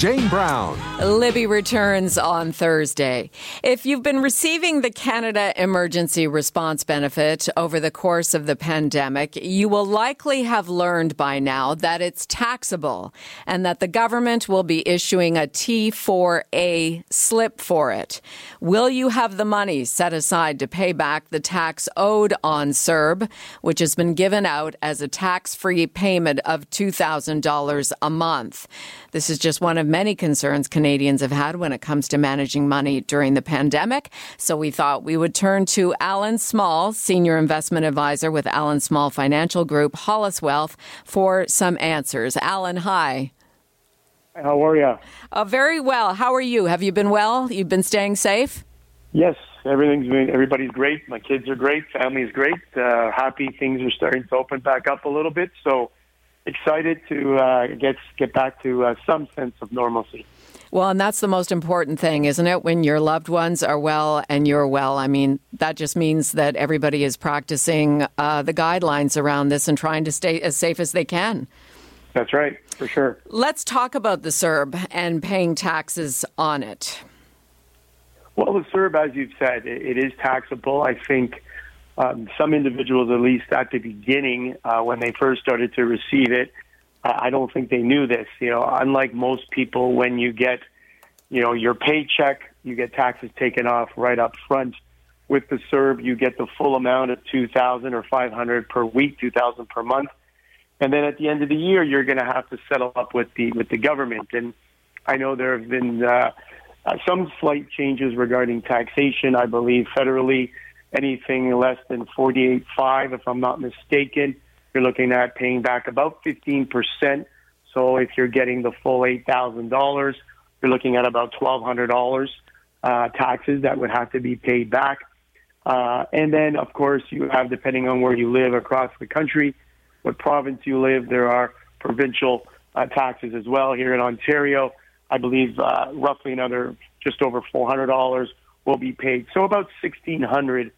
Jane Brown. Libby returns on Thursday. If you've been receiving the Canada Emergency Response Benefit over the course of the pandemic, you will likely have learned by now that it's taxable and that the government will be issuing a T4A slip for it. Will you have the money set aside to pay back the tax owed on CERB, which has been given out as a tax free payment of $2,000 a month? This is just one of many concerns Canadians have had when it comes to managing money during the pandemic. So we thought we would turn to Allan Small, Senior Investment Advisor with Allan Small Financial Group, HollisWealth, for some answers. Allan, hi. How are you? Uh, very well. How are you? Have you been well? You've been staying safe? Yes, everything's been, everybody's great. My kids are great. Family's great. Uh, happy things are starting to open back up a little bit. So excited to uh, get get back to uh, some sense of normalcy. Well, and that's the most important thing, isn't it? When your loved ones are well and you're well. I mean, that just means that everybody is practicing uh, the guidelines around this and trying to stay as safe as they can. That's right, for sure. Let's talk about the CERB and paying taxes on it. Well, the CERB, as you've said, it is taxable. I think um, some individuals, at least at the beginning, uh, when they first started to receive it, I don't think they knew this. You know, unlike most people, when you get, you know, your paycheck, you get taxes taken off right up front. With the CERB, you get the full amount of two thousand or five hundred per week, two thousand per month, and then at the end of the year, you're going to have to settle up with the with the government. And I know there have been uh, uh, some slight changes regarding taxation. I believe federally anything less than 48.5, if I'm not mistaken, you're looking at paying back about 15%. So if you're getting the full $8,000, you're looking at about $1,200 uh, taxes that would have to be paid back. Uh, and then, of course, you have, depending on where you live across the country, what province you live, there are provincial uh, taxes as well. Here in Ontario, I believe uh, roughly another just over $400 will be paid. So about 1600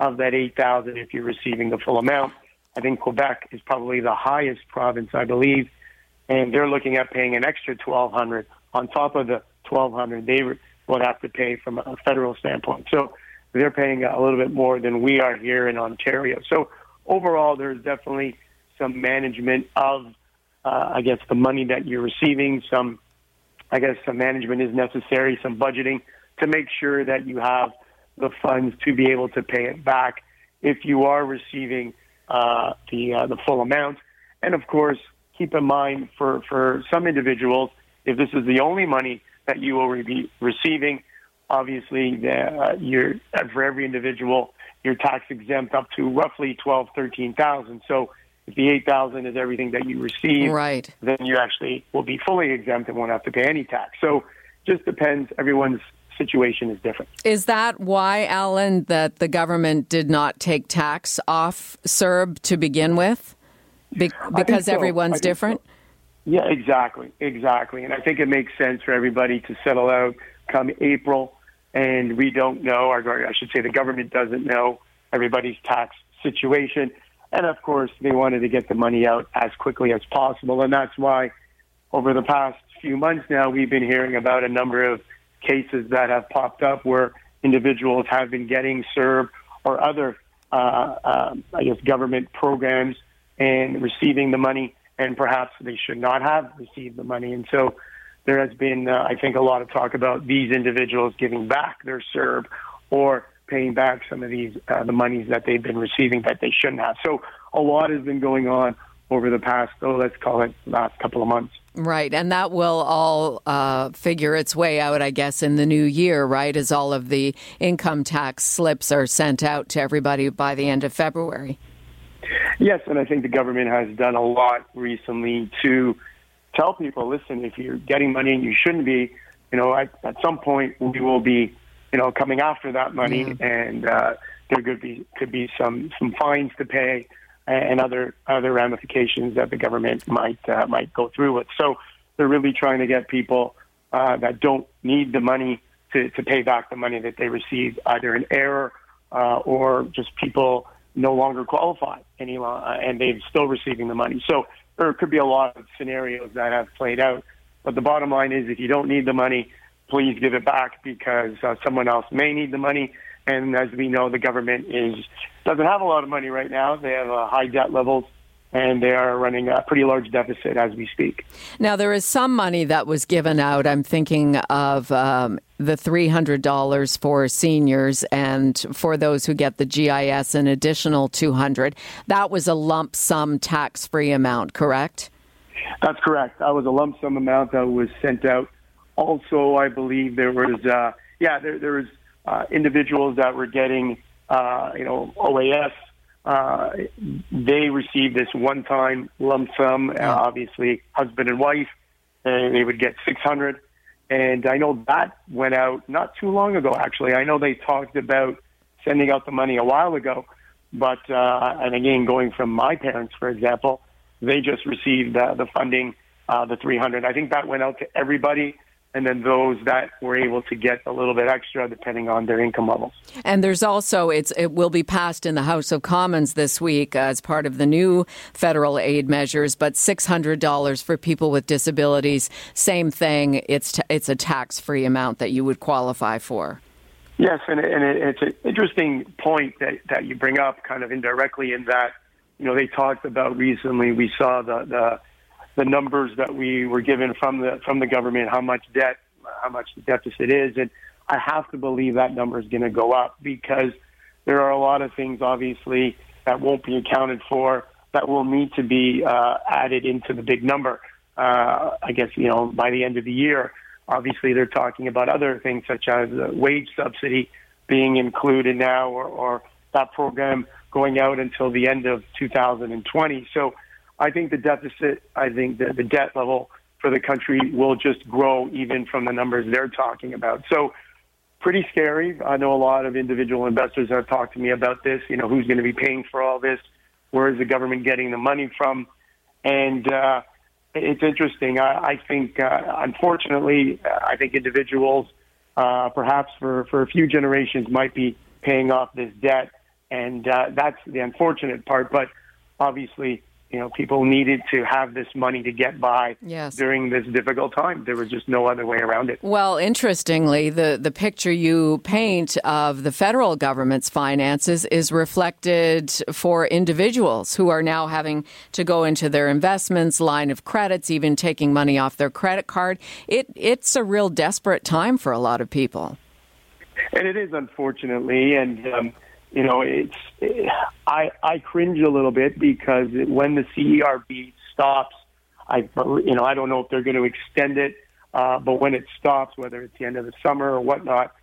of that 8,000 if you're receiving the full amount. I think Quebec is probably the highest province, I believe, and they're looking at paying an extra 1,200 on top of the 1,200 they would have to pay from a federal standpoint. So they're paying a little bit more than we are here in Ontario. So overall, there's definitely some management of, uh, I guess, the money that you're receiving. Some, I guess, some management is necessary, some budgeting to make sure that you have the funds to be able to pay it back if you are receiving uh, the uh, the full amount. And of course, keep in mind for for some individuals, if this is the only money that you will be receiving, obviously the, uh, you're for every individual you're tax exempt up to roughly twelve thirteen thousand. So if the eight thousand is everything that you receive, right. then you actually will be fully exempt and won't have to pay any tax. So just depends. Everyone's situation is different. Is that why, Allan, that the government did not take tax off CERB to begin with? Be- because so. everyone's different? So. Yeah, exactly, exactly. And I think it makes sense for everybody to settle out come April. And we don't know, or I should say the government doesn't know everybody's tax situation. And of course, they wanted to get the money out as quickly as possible. And that's why over the past few months now, we've been hearing about a number of cases that have popped up where individuals have been getting CERB or other, uh, uh, I guess, government programs and receiving the money, and perhaps they should not have received the money. And so there has been, uh, I think, a lot of talk about these individuals giving back their CERB or paying back some of these uh, the monies that they've been receiving that they shouldn't have. So a lot has been going on over the past, oh, let's call it last couple of months. Right, and that will all uh, figure its way out, I guess, in the new year, right? As all of the income tax slips are sent out to everybody by the end of February. Yes, and I think the government has done a lot recently to tell people listen, if you're getting money and you shouldn't be, you know, at, at some point we will be, you know, coming after that money, mm-hmm. and uh, there could be could be some some fines to pay and other other ramifications that the government might uh, might go through with. So they're really trying to get people uh, that don't need the money to, to pay back the money that they received, either in error uh, or just people no longer qualify any uh, and they're still receiving the money. So there could be a lot of scenarios that have played out. But the bottom line is, if you don't need the money, please give it back because uh, someone else may need the money. And as we know, the government is doesn't have a lot of money right now. They have uh, high debt levels and they are running a pretty large deficit as we speak. Now, there is some money that was given out. I'm thinking of um, the $300 for seniors and for those who get the GIS, an additional 200 That was a lump sum tax free amount, correct? That's correct. That was a lump sum amount that was sent out. Also, I believe there was, uh, yeah, there, there was uh, individuals that were getting, uh, you know, OAS uh, they received this one-time lump sum. Uh, obviously, husband and wife, and they would get 600. And I know that went out not too long ago. Actually, I know they talked about sending out the money a while ago. But uh, and again, going from my parents, for example, they just received uh, the funding, uh, the 300. I think that went out to everybody and then those that were able to get a little bit extra depending on their income levels. And there's also it's it will be passed in the House of Commons this week as part of the new federal aid measures, but $600 for people with disabilities, same thing, it's t- it's a tax-free amount that you would qualify for. Yes, and, and it's an interesting point that, that you bring up kind of indirectly in that, you know, they talked about recently, we saw the, the the numbers that we were given from the from the government, how much debt, how much the deficit is, and I have to believe that number is going to go up because there are a lot of things, obviously, that won't be accounted for that will need to be uh, added into the big number. Uh, I guess you know by the end of the year. Obviously, they're talking about other things such as the wage subsidy being included now, or, or that program going out until the end of 2020. So I think the deficit, I think the, the debt level for the country will just grow even from the numbers they're talking about. So pretty scary. I know a lot of individual investors have talked to me about this. You know, who's going to be paying for all this? Where is the government getting the money from? And uh, it's interesting. I, I think, uh, unfortunately, I think individuals, uh, perhaps for, for a few generations, might be paying off this debt. And uh, that's the unfortunate part. But obviously, you know, people needed to have this money to get by yes. during this difficult time. There was just no other way around it. Well, interestingly, the, the picture you paint of the federal government's finances is reflected for individuals who are now having to go into their investments, line of credits, even taking money off their credit card. It, it's a real desperate time for a lot of people. And it is, unfortunately. And, um, you know, it's I I cringe a little bit because when the CERB stops, I you know I don't know if they're going to extend it, uh, but when it stops, whether it's the end of the summer or whatnot,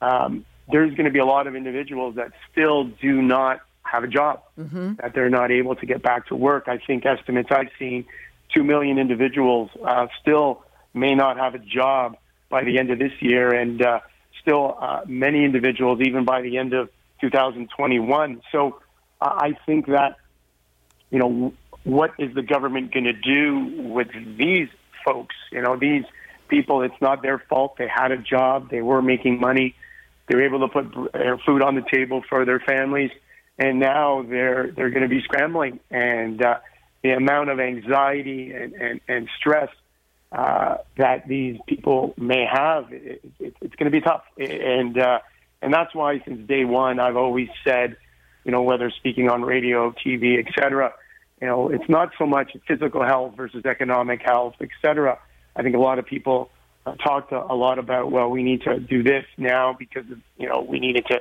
um, there's going to be a lot of individuals that still do not have a job, mm-hmm. that they're not able to get back to work. I think estimates I've seen, two million individuals uh, still may not have a job by the end of this year, and uh, still uh, many individuals even by the end of 2021. So I think that, you know, what is the government going to do with these folks? You know, these people, it's not their fault. They had a job, they were making money, they were able to put food on the table for their families, and now they're they're going to be scrambling. And uh, the amount of anxiety and, and, and stress uh, that these people may have, it, it, it's going to be tough. And uh, and that's why since day one, I've always said, you know, whether speaking on radio, TV, et cetera, you know, it's not so much physical health versus economic health, et cetera. I think a lot of people uh, talk to a lot about, well, we need to do this now because, you know, we needed to,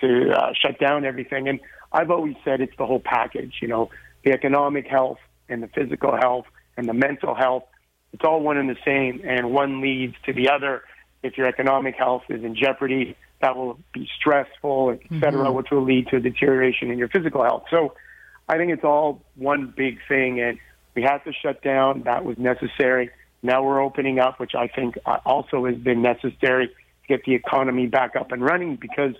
to uh, shut down everything. And I've always said it's the whole package, you know, the economic health and the physical health and the mental health. It's all one and the same, and one leads to the other. If your economic health is in jeopardy, that will be stressful, et cetera, mm-hmm. which will lead to a deterioration in your physical health. So I think it's all one big thing, and we had to shut down. That was necessary. Now we're opening up, which I think uh, also has been necessary to get the economy back up and running because,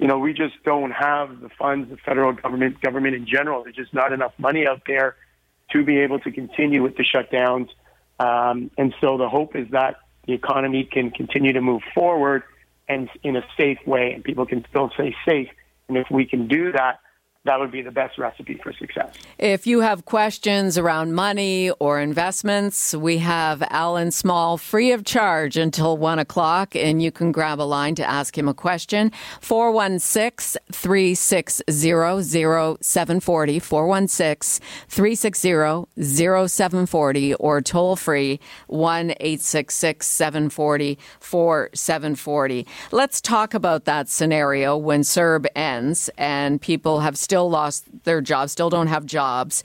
you know, we just don't have the funds, the federal government, government in general. There's just not enough money out there to be able to continue with the shutdowns. Um, and so the hope is that the economy can continue to move forward and in a safe way, and people can still stay safe. And if we can do that, that would be the best recipe for success. If you have questions around money or investments, we have Allan Small free of charge until one o'clock, and you can grab a line to ask him a question. 416 360 0740, 416 360 0740, or toll free 1 866 740 4740. Let's talk about that scenario when CERB ends and people have still still lost their jobs, still don't have jobs.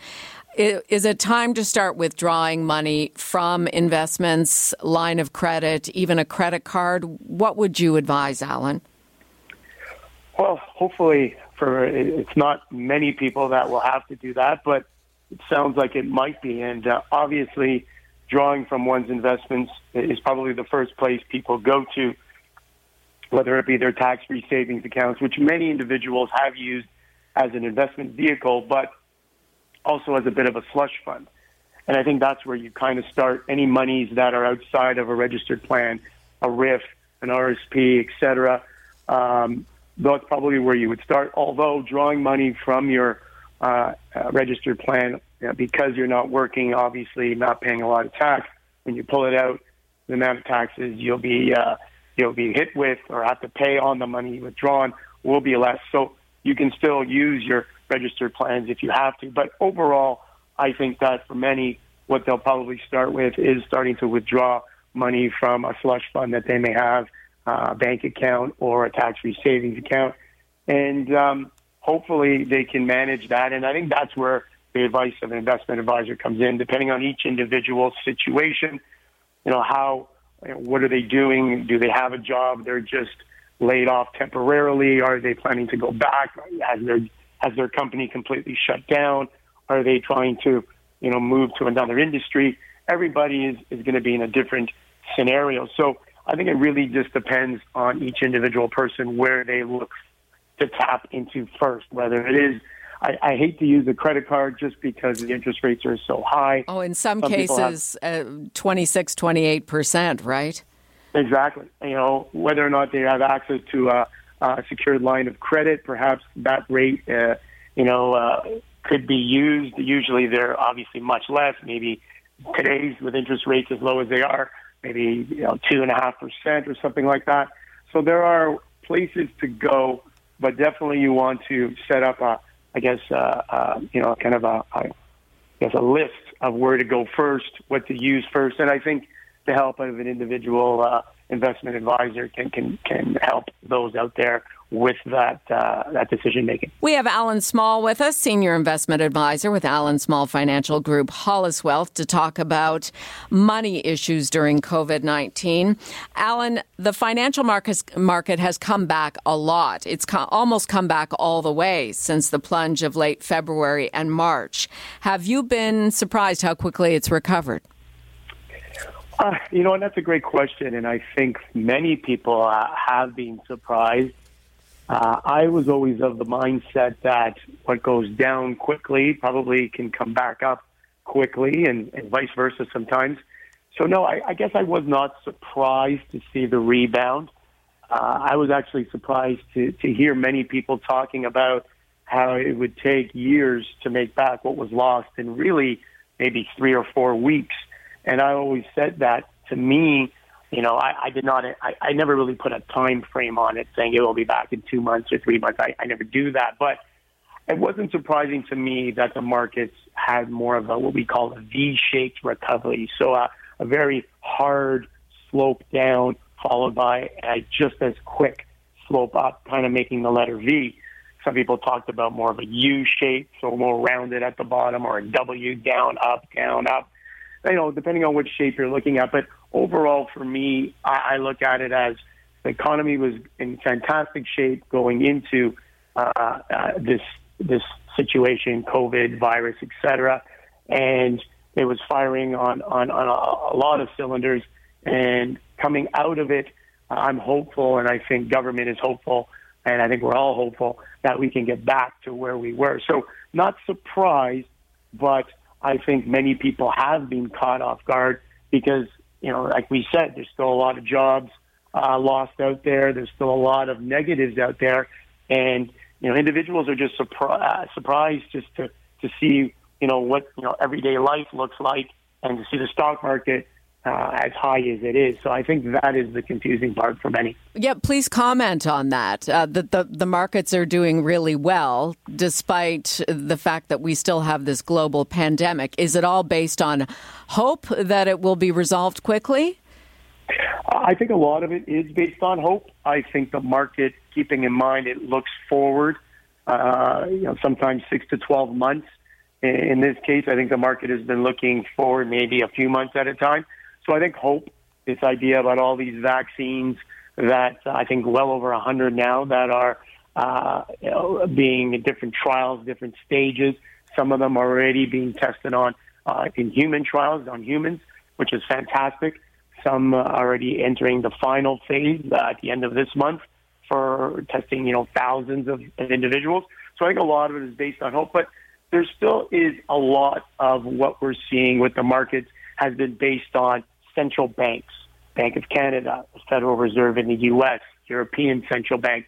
Is it time to start withdrawing money from investments, line of credit, even a credit card? What would you advise, Allan? Well, hopefully, for it's not many people that will have to do that, but it sounds like it might be. And uh, obviously, drawing from one's investments is probably the first place people go to, whether it be their tax-free savings accounts, which many individuals have used as an investment vehicle, but also as a bit of a slush fund. And I think that's where you kind of start any monies that are outside of a registered plan, a RIF, an RSP, et cetera. Um, that's probably where you would start. Although drawing money from your uh, uh, registered plan, you know, because you're not working, obviously not paying a lot of tax, when you pull it out, the amount of taxes you'll be uh, you'll be hit with or have to pay on the money withdrawn will be less. So you can still use your registered plans if you have to. But overall, I think that for many, what they'll probably start with is starting to withdraw money from a slush fund that they may have, uh, a bank account or a tax-free savings account, and um, hopefully they can manage that. And I think that's where the advice of an investment advisor comes in, depending on each individual situation. You know, how, what are they doing? Do they have a job? They're just laid off temporarily? Are they planning to go back? Has their has their company completely shut down? Are they trying to, you know, move to another industry? Everybody is, is going to be in a different scenario. So I think it really just depends on each individual person where they look to tap into first, whether it is I, I, hate to use a credit card just because the interest rates are so high. Oh, in some, some cases, have, uh, 26, 28%, right? Exactly. You know, whether or not they have access to a, a secured line of credit, perhaps that rate, uh, you know, uh, could be used. Usually they're obviously much less. Maybe today's with interest rates as low as they are, maybe, you know, two and a half percent or something like that. So there are places to go, but definitely you want to set up a, I guess, uh, uh, you know, kind of a, a, I guess a list of where to go first, what to use first. And I think, the help of an individual uh, investment advisor can, can can help those out there with that uh, that decision making. We have Allan Small with us, senior investment advisor with Allan Small Financial Group, HollisWealth, to talk about money issues during COVID nineteen. Allan, the financial market market has come back a lot. It's almost come back all the way since the plunge of late February and March. Have you been surprised how quickly it's recovered? Uh, you know, and that's a great question, and I think many people uh, have been surprised. Uh, I was always of the mindset that what goes down quickly probably can come back up quickly, and, and vice versa sometimes. So, no, I, I guess I was not surprised to see the rebound. Uh, I was actually surprised to, to hear many people talking about how it would take years to make back what was lost in really maybe three or four weeks. And I always said that to me, you know, I, I did not, I, I never really put a time frame on it saying it will be back in two months or three months. I, I never do that. But it wasn't surprising to me that the markets had more of a, what we call a V-shaped recovery. So uh, a very hard slope down followed by a just as quick slope up, kind of making the letter V. Some people talked about more of a U shape, so more rounded at the bottom, or a W down, up, down, up you know, depending on which shape you're looking at. But overall, for me, I, I look at it as the economy was in fantastic shape going into uh, uh, this this situation, COVID, virus, etc. And it was firing on on, on a, a lot of cylinders, and coming out of it, I'm hopeful, and I think government is hopeful, and I think we're all hopeful that we can get back to where we were. So, not surprised, but I think many people have been caught off guard because, you know, like we said, there's still a lot of jobs uh, lost out there. There's still a lot of negatives out there, and you know, individuals are just surpri- uh, surprised just to to see, you know, what you know everyday life looks like, and to see the stock market uh, as high as it is. So I think that is the confusing part for many. Yeah, please comment on that. Uh, the, the, the markets are doing really well despite the fact that we still have this global pandemic. Is it all based on hope that it will be resolved quickly? I think a lot of it is based on hope. I think the market, keeping in mind it looks forward, uh, you know, sometimes six to twelve months. In this case, I think the market has been looking forward maybe a few months at a time. So I think hope, this idea about all these vaccines that uh, I think well over a hundred now that are uh, you know, being in different trials, different stages. Some of them are already being tested on uh, in human trials on humans, which is fantastic. Some uh, already entering the final phase uh, at the end of this month for testing, you know, thousands of, of individuals. So I think a lot of it is based on hope, but there still is a lot of what we're seeing with the markets has been based on central banks, Bank of Canada, the Federal Reserve in the U.S., European Central Bank.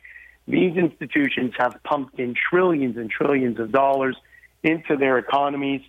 These institutions have pumped in trillions and trillions of dollars into their economies,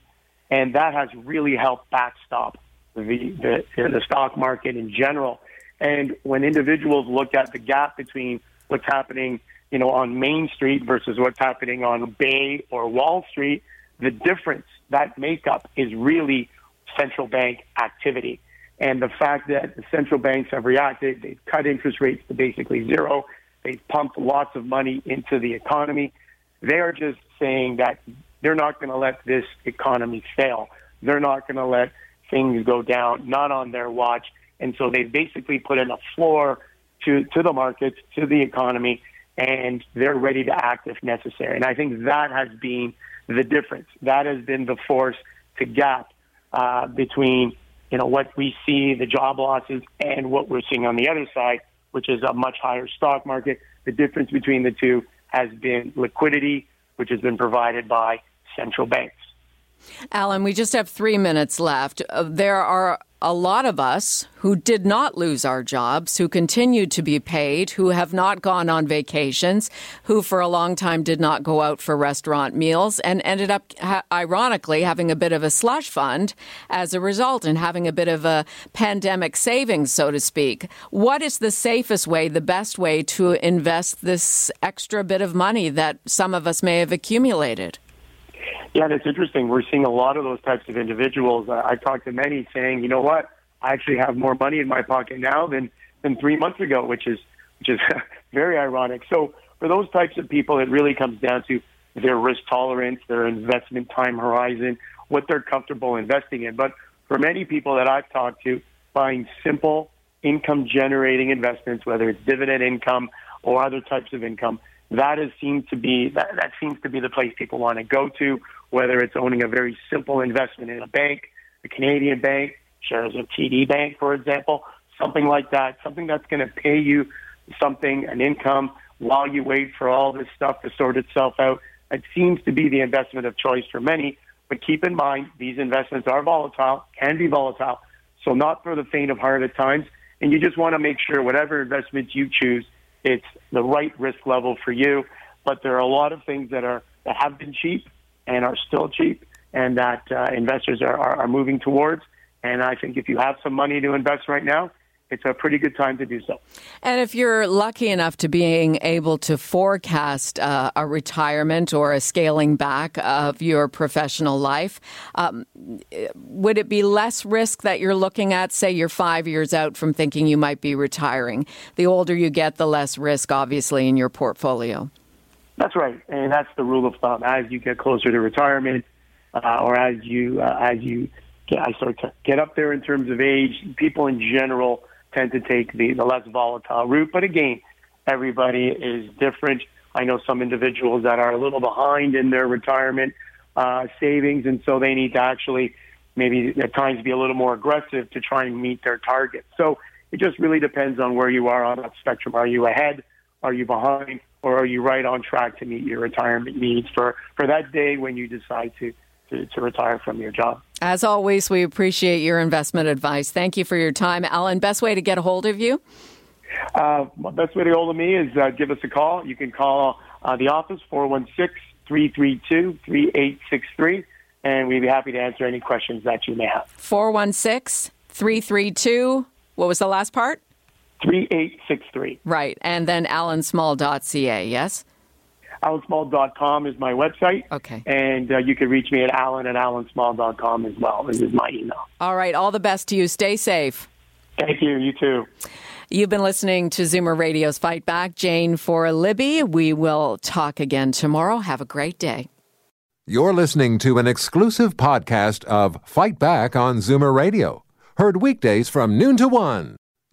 and that has really helped backstop the, the, the stock market in general. And when individuals look at the gap between what's happening, you know, on Main Street versus what's happening on Bay or Wall Street, the difference, that makeup is really central bank activity. And the fact that the central banks have reacted, they've cut interest rates to basically zero, they've pumped lots of money into the economy. They are just saying that they're not going to let this economy fail. They're not going to let things go down, not on their watch. And so they've basically put in a floor to, to the markets, to the economy, and they're ready to act if necessary. And I think that has been the difference. That has been the force to gap uh, between you know what we see, the job losses, and what we're seeing on the other side, which is a much higher stock market. The difference between the two has been liquidity, which has been provided by central banks. Allan, we just have three minutes left. Uh, there are a lot of us who did not lose our jobs, who continued to be paid, who have not gone on vacations, who for a long time did not go out for restaurant meals, and ended up, ironically, having a bit of a slush fund as a result and having a bit of a pandemic savings, so to speak. What is the safest way, the best way to invest this extra bit of money that some of us may have accumulated? Yeah, that's interesting. We're seeing a lot of those types of individuals. I, I talked to many saying, you know what, I actually have more money in my pocket now than than three months ago, which is which is very ironic. So for those types of people, it really comes down to their risk tolerance, their investment time horizon, what they're comfortable investing in. But for many people that I've talked to, buying simple income generating investments, whether it's dividend income or other types of income, that is seems to be that, that seems to be the place people want to go to, whether it's owning a very simple investment in a bank, a Canadian bank, shares of TD Bank, for example, something like that, something that's going to pay you something, an income, while you wait for all this stuff to sort itself out. It seems to be the investment of choice for many. But keep in mind, these investments are volatile, can be volatile, so not for the faint of heart at times. And you just want to make sure whatever investments you choose it's the right risk level for you. But there are a lot of things that are that have been cheap and are still cheap, and that uh, investors are, are, are moving towards. And I think if you have some money to invest right now, it's a pretty good time to do so. And if you're lucky enough to being able to forecast uh, a retirement or a scaling back of your professional life, um, would it be less risk that you're looking at? Say you're five years out from thinking you might be retiring. The older you get, the less risk, obviously, in your portfolio. That's right, and that's the rule of thumb. As you get closer to retirement, uh, or as you uh, as you get, I start to get up there in terms of age, people in general tend to take the, the less volatile route. But again, everybody is different. I know some individuals that are a little behind in their retirement uh, savings, and so they need to actually maybe at times be a little more aggressive to try and meet their targets. So it just really depends on where you are on that spectrum. Are you ahead? Are you behind? Or are you right on track to meet your retirement needs for, for that day when you decide to, to, to retire from your job? As always, we appreciate your investment advice. Thank you for your time. Allan, best way to get a hold of you? Uh, best way to get a hold of me is uh, give us a call. You can call uh, the office, 416 332 3863, and we'd be happy to answer any questions that you may have. 416 332, what was the last part? 3863. Right. And then alansmall.ca, yes? AlanSmall.com is my website. Okay. And uh, you can reach me at alan at alansmall.com as well. This is my email. All right. All the best to you. Stay safe. Thank you. You too. You've been listening to Zoomer Radio's Fight Back. Jane for Libby. We will talk again tomorrow. Have a great day. You're listening to an exclusive podcast of Fight Back on Zoomer Radio, heard weekdays from noon to one.